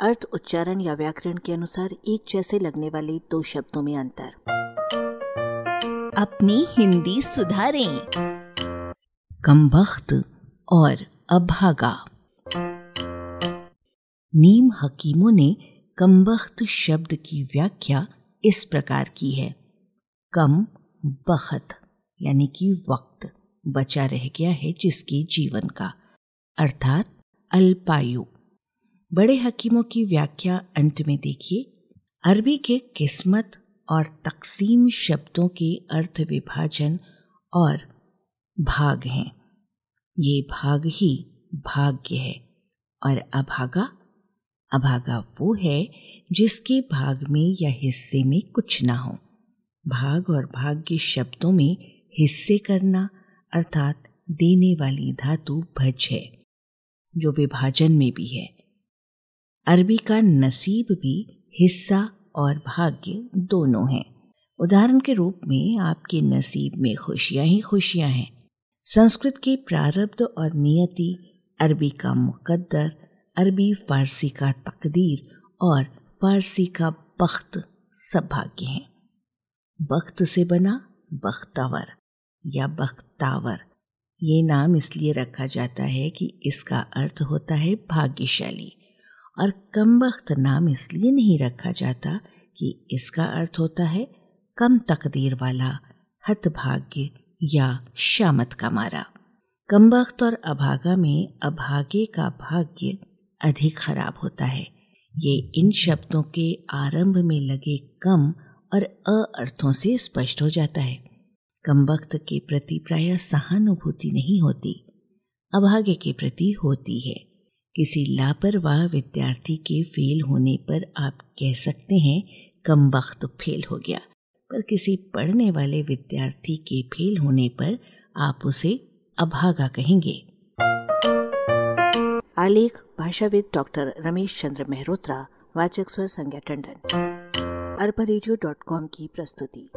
अर्थ, उच्चारण या व्याकरण के अनुसार एक जैसे लगने वाले दो शब्दों में अंतर। अपनी हिंदी सुधारें। कमबख्त और अभागा। नीम हकीमों ने कमबख्त शब्द की व्याख्या इस प्रकार की है। कम, बखत, यानी कि वक्त, बचा रह गया है जिसके जीवन का। अर्थात अल्पायु। बड़े हकीमों की व्याख्या अंत में देखिए। अरबी के किस्मत और तकसीम शब्दों के अर्थ विभाजन और भाग हैं। ये भाग ही भाग्य है और अभागा अभागा वो है जिसके भाग में या हिस्से में कुछ ना हो। भाग और भाग्य शब्दों में हिस्से करना अर्थात देने वाली धातु भज है, जो विभाजन में भी है। अरबी का नसीब भी हिस्सा और भाग्य दोनों हैं। उदाहरण के रूप में आपके नसीब में खुशियाँ ही खुशियाँ हैं। संस्कृत के प्रारब्ध और नियति, अरबी का मुकद्दर, अरबी फारसी का तकदीर और फारसी का बख्त सब भाग्य हैं। बख्त से बना बख्तावर या बख्तावर। ये नाम इसलिए रखा जाता है कि इसका अर्थ होता है भाग्यशाली। और कमबख्त नाम इसलिए नहीं रखा जाता कि इसका अर्थ होता है कम तकदीर वाला, हतभाग्य या शामत का मारा। कमबख्त और अभागा में अभागे का भाग्य अधिक खराब होता है। ये इन शब्दों के आरंभ में लगे कम और अ अर्थों से स्पष्ट हो जाता है। कमबख्त के प्रति प्राय सहानुभूति नहीं होती, अभागे के प्रति होती है। किसी लापरवाह विद्यार्थी के फेल होने पर आप कह सकते हैं, कम वक्त फेल हो गया। पर किसी पढ़ने वाले विद्यार्थी के फेल होने पर आप उसे अभागा कहेंगे। आलेख, भाषाविद डॉक्टर रमेश चंद्र मेहरोत्रा, वाचक स्वर संज्ञा टंडन। अरबा की प्रस्तुति।